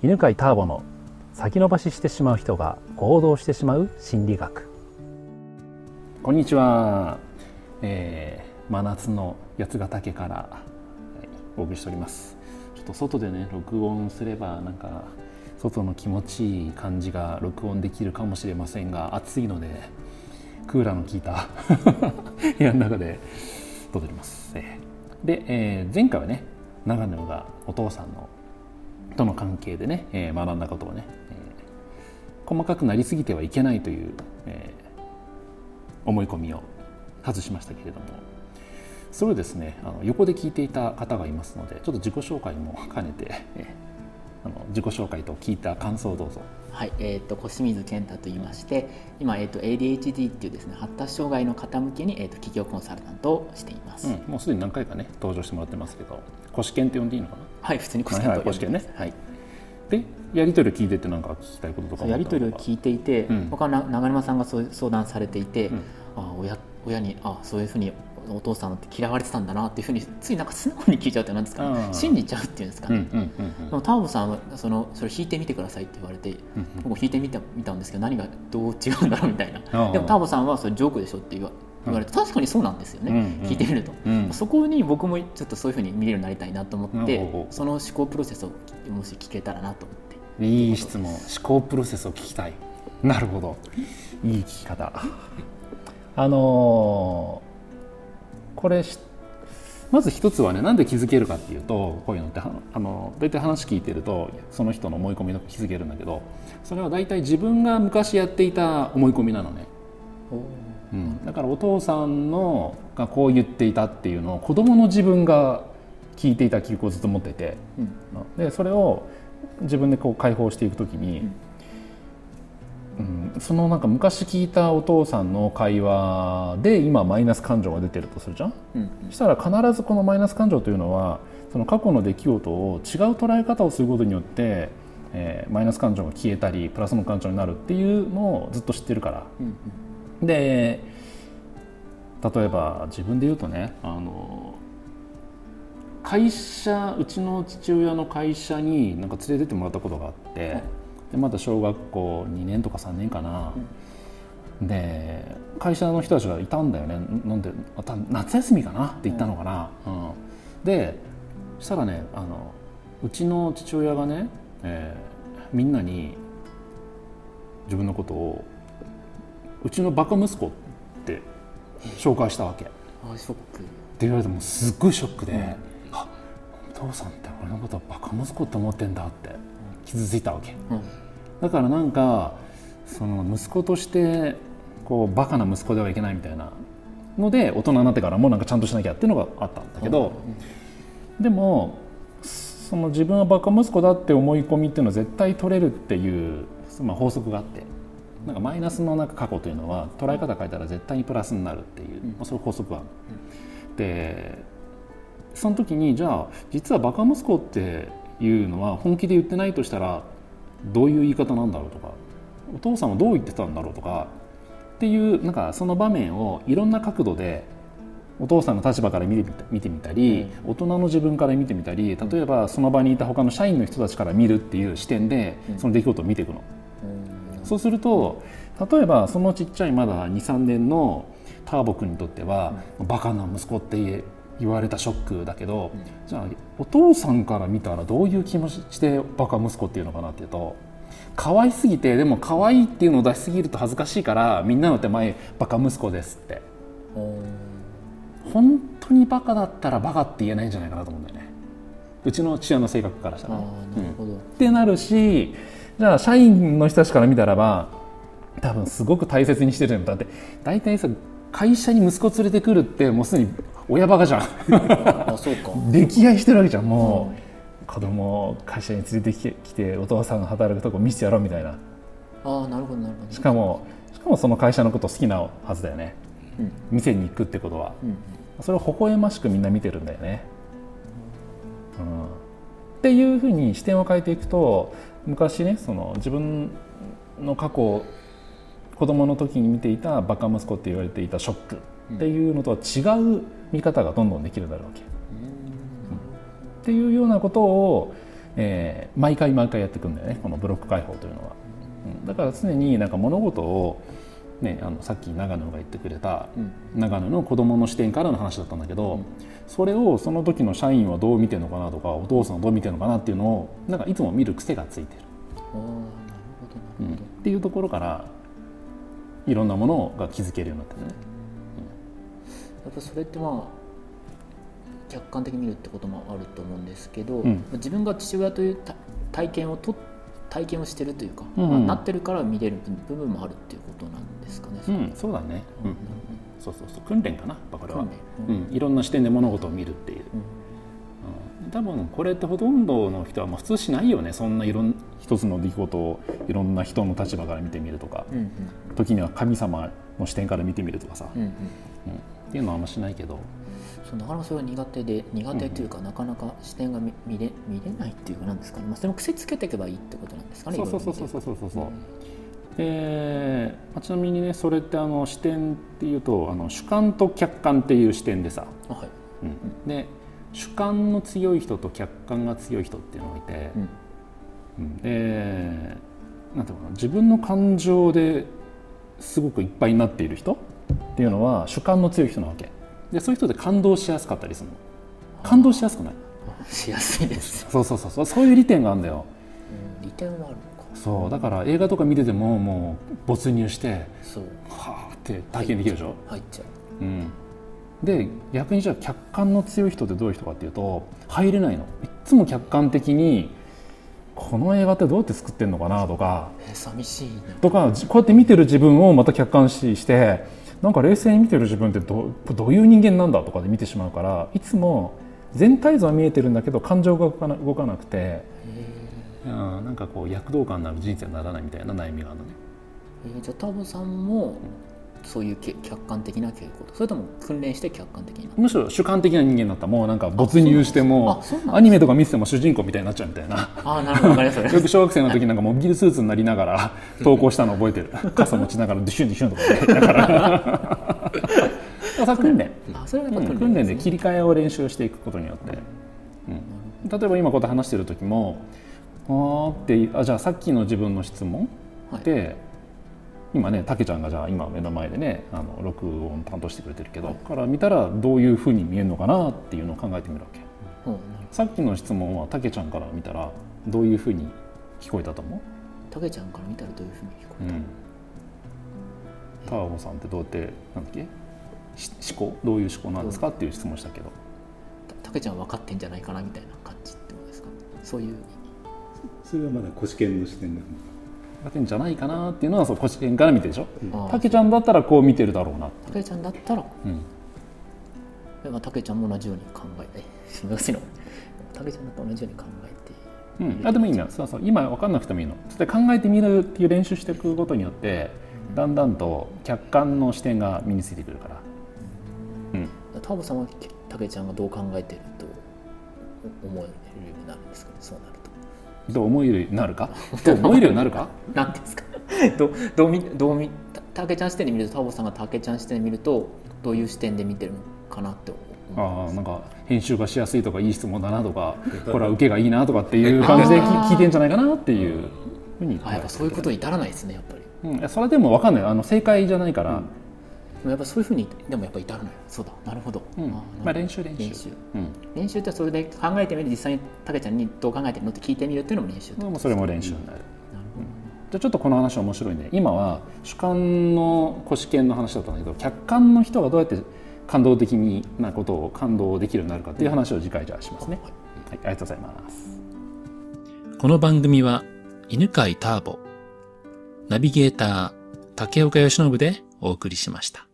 犬飼ターボの先延ばししてしまう人が行動してしまう心理学。こんにちは、えー、真夏の八ヶ岳から、はい、お送りしております。ちょっと外でね録音すればなんか外の気持ちいい感じが録音できるかもしれませんが暑いのでクーラーの効いた 部屋の中で撮っております、で、えー、前回はね長野がお父さんのとの関係でね、え、学んだことをね、え、細かくなりすぎてはいけないという、え、思い込みを外しましたけれどもそれをですねあの横で聞いていた方がいますのでちょっと自己紹介も兼ねて、え、あの自己紹介と聞いた感想をどうぞ。はい、えーと、小清水健太と言いまして今、えーと、ADHD っていうですね発達障害の方向けに、えーと、企業コンサルタントをしています、うん、もうすでに何回かね登場してもらってますけど古試験って呼んでいいのかな？はい普通に古試験と呼んでます、はい、でやり取りを聞いてて何か聞きたいこととかやり取りを聞いていて、うん、他の長沼さんがそう相談されていて、うん、あ親親にあそういうふうにお父さんって嫌われてたんだなっていうふうについなんか素直に聞いちゃうってなんですか、ね、信じちゃうっていうんですかね、ターボさんはそのそれ弾いてみてくださいって言われて、僕弾いてみた見たんですけど何がどう違うんだろうみたいな。でもターボさんはそれジョークでしょって言わ言われて、確かにそうなんですよ。ね、聞いてみると、そこに僕もちょっとそういうふうに見れるようになりたいなと思って、その思考プロセスをもし聞けたらなと思って。いい質問。思考プロセスを聞きたい。なるほど。いい聞き方。あのーこれまず一つはねなんで気づけるかっていうとこういうのってあの大体話聞いてるとその人の思い込みとか気づけるんだけどそれは大体自分が昔やっていた思い込みなのね。うん、だからお父さんのがこう言っていたっていうのを子供の自分が聞いていた記憶をずっと持ってて、うん、でそれを自分でこう解放していくときに、そのなんか昔聞いたお父さんの会話で今マイナス感情が出てるとするじゃん、うん、そしたら必ずこのマイナス感情というのはその過去の出来事を違う捉え方をすることによって、えー、マイナス感情が消えたりプラスの感情になるっていうのをずっと知ってるから。うん、で例えば自分で言うとねあの会社うちの父親の会社になんか連れてってもらったことがあって。でまだ小学校2年とか3年かな、うん、で会社の人たちがいたんだよね。なんで夏休みかな？って言ったのかな、うん、うん、でそしたらねあのうちの父親がね、えー、みんなに自分のことをうちのバカ息子って紹介したわけ。あショック。って言われてもすっごいショックで、うん、あお父さんって俺のことバカ息子って思ってんだって傷ついたわけ、うん、だからなんかその息子としてこうバカな息子ではいけないみたいな。ので大人になってからもなんかちゃんとしなきゃっていうのがあったんだけど、うん、でもその自分はバカ息子だって思い込みっていうのは絶対取れるっていう、まあ、法則があって。なんかマイナスのなんか過去というのは捉え方変えたら絶対にプラスになるっていう、まあ、そういう法則がある。でその時にじゃあ実はバカ息子っていうのは本気で言ってないとしたらどういう言い方なんだろうとかお父さんはどう言ってたんだろうとかっていうなんかその場面をいろんな角度でお父さんの立場から見て見てみたり、大人の自分から見てみたり例えばその場にいた他の社員の人たちから見るっていう視点でその出来事を見ていくの。そうすると例えばそのちっちゃいまだ23年のターボ君にとっては、バカな息子って言われたショックだけど、うん、じゃあお父さんから見たらどういう気持ちでバカ息子っていうのかなっていうと可愛すぎてでも可愛いっていうのを出しすぎると恥ずかしいからみんなの手前バカ息子ですって。本当にバカだったらバカって言えないんじゃないかなと思うんだよね。うちの父親の性格からしたら、ね、うん、ってなるしじゃあ社員の人たちから見たらば多分すごく大切にしてるんだって。大体さ会社に息子連れてくるってもうすでに親バカじゃん。あそうか。溺愛してるわけじゃんもう、うん、子供を会社に連れてきてお父さんが働くとこ見せてやろうみたいな。ああなるほどなるほど。しかもしかもその会社のこと好きなはずだよね、うん、店に行くってことは、うん、それを微笑ましくみんな見てるんだよね、うん、っていうふうに視点を変えていくと昔ねその自分の過去子供の時に見ていたバカ息子って言われていたショックっていうのとは違う見方がどんどんできるようになるわけ。っていうようなことを、えー、毎回毎回やっていくんだよね。このブロック解放というのは、うん、だから常になんか物事をね、あのさっき長野が言ってくれた、長野の子供の視点からの話だったんだけど、うん、それをその時の社員はどう見てるのかなとかお父さんはどう見てるのかなっていうのをなんかいつも見る癖がついてる。うん、っていうところからいろんなものが気づけるようになってる。ね。やっぱそれってまあ客観的に見るってこともあると思うんですけど、うん、自分が父親という体験をと体験をしてるというか、うん、まあ、なってるから見れる部分もあるっていうことなんですかね。うん、そうだね、うん。そうそうそう。訓練かなこれは、うん、いろんな視点で物事を見るっていう。多分これってほとんどの人はまあ普通しないよね。そんないろん一つの出来事をいろんな人の立場から見てみるとか、うんうん、時には神様の視点から見てみるとかさ、うん。うん、っていうのはあんましないけど。そうなかなかそれは苦手で苦手というか、うん、なかなか視点が見見れ見れないっていうかなんですかね、まあ、それも癖つけていけばいいってことなんですかねそうそうそうそうそうそう。そう、で、まあ、ちなみにねそれってあの視点っていうとあの主観と客観っていう視点でさ、はい。うん、で主観の強い人と客観が強い人っていうのがいて、うん、でなんていうかな。自分の感情ですごくいっぱいになっている人っていうのは主観の強い人なわけ。でそういう人で感動しやすかったりするの。感動しやすくない？しやすいです。そうそうそうそう。いう利点があるんだよ、うん、利点はあるそう。だから映画とか見ててももう没入してそう。はあって体験できるでしょ？入っちゃう、うん、で逆にじゃあ客観の強い人ってどういう人かっていうと入れないの。いつも客観的にこの映画ってどうやって作ってんのかなとか寂しいとかこうやって見てる自分をまた客観視してなんか冷静に見てる自分ってどどういう人間なんだとかで見てしまうからいつも全体像は見えてるんだけど感情が動かな動かなくてうんなんかこう躍動感のある人生にならないみたいな悩みがあるのね。えー、じゃあタボさんもそういう客観的な傾向それとも訓練して客観的なむしろ主観的な人間だったもうなんか没入してもアニメとか見てても主人公みたいになっちゃうみたいな。あなるほどよく小学生の時なんかもうビルスーツになりながら投稿したの覚えてる。傘持ちながらデュシュンデュシュンとか言いながら。さ訓練。あそれは訓練,、訓練で切り替えを練習していくことによって、うん、例えば今こうやって話してる時もあーってあじゃあさっきの自分の質問で、はい今ねたけちゃんがじゃあ今目の前でねあの録音担当してくれてるけど、はい、から見たらどういうふうに見えるのかなっていうのを考えてみるわけ、うん、さっきの質問はたけちゃんから見たらどういうふうに聞こえたと思う？たけちゃんから見たらどういうふうに聞こえた、うん、ターボさんってどうやってなんだっけ？思考？どういう思考なんですかっていう質問したけど。たけちゃん分かってんじゃないかなみたいな感じってことですか？そういうそれはまだ腰犬の視点なのたけんじゃないかなっていうのはそう腰犬から見てでしょ？たけちゃんだったらこう見てるだろうなたけちゃんだったら。うん。でもたけちゃんも同じように考えて難しいのたけちゃんだと同じように考えて。うん。あでもいいなそうそう。今分かんなくてもいいの。それ考えてみるっていう練習していくことによってだんだんと客観の視点が身についてくるから。うん。ターボさんはたけちゃんがどう考えてると思えるようになるんですかね？そうなるどう思えるようになるか？どう思えるようになるか？なんですか？どうどうみどうみたけちゃん視点で見るとタボさんがたけちゃん視点で見るとどういう視点で見てるのかなってああなんか編集がしやすいとかいい質問だなとかこれは受けがいいなとかっていう感じで聞いてんじゃないかなっていうふうにあやっぱそういうことに至らないですねやっぱり、うん、それでも分かんない。あの正解じゃないから、うんやっぱそういうふうにでもやっぱ至らない。そうだ。なるほど、うん、まあ、練習練習。練習,、うん、練習ってそれで考えてみる実際にたけちゃんにどう考えてるのって聞いてみるっていうのも練習もうそれも練習になる、じゃあちょっとこの話面白いね。今は主観の腰犬の話だったんだけど客観の人がどうやって感動的なことを感動できるようになるかっていう話を次回じゃあしますね、はい、ありがとうございます。この番組は犬飼ターボナビゲーター竹岡由伸でお送りしました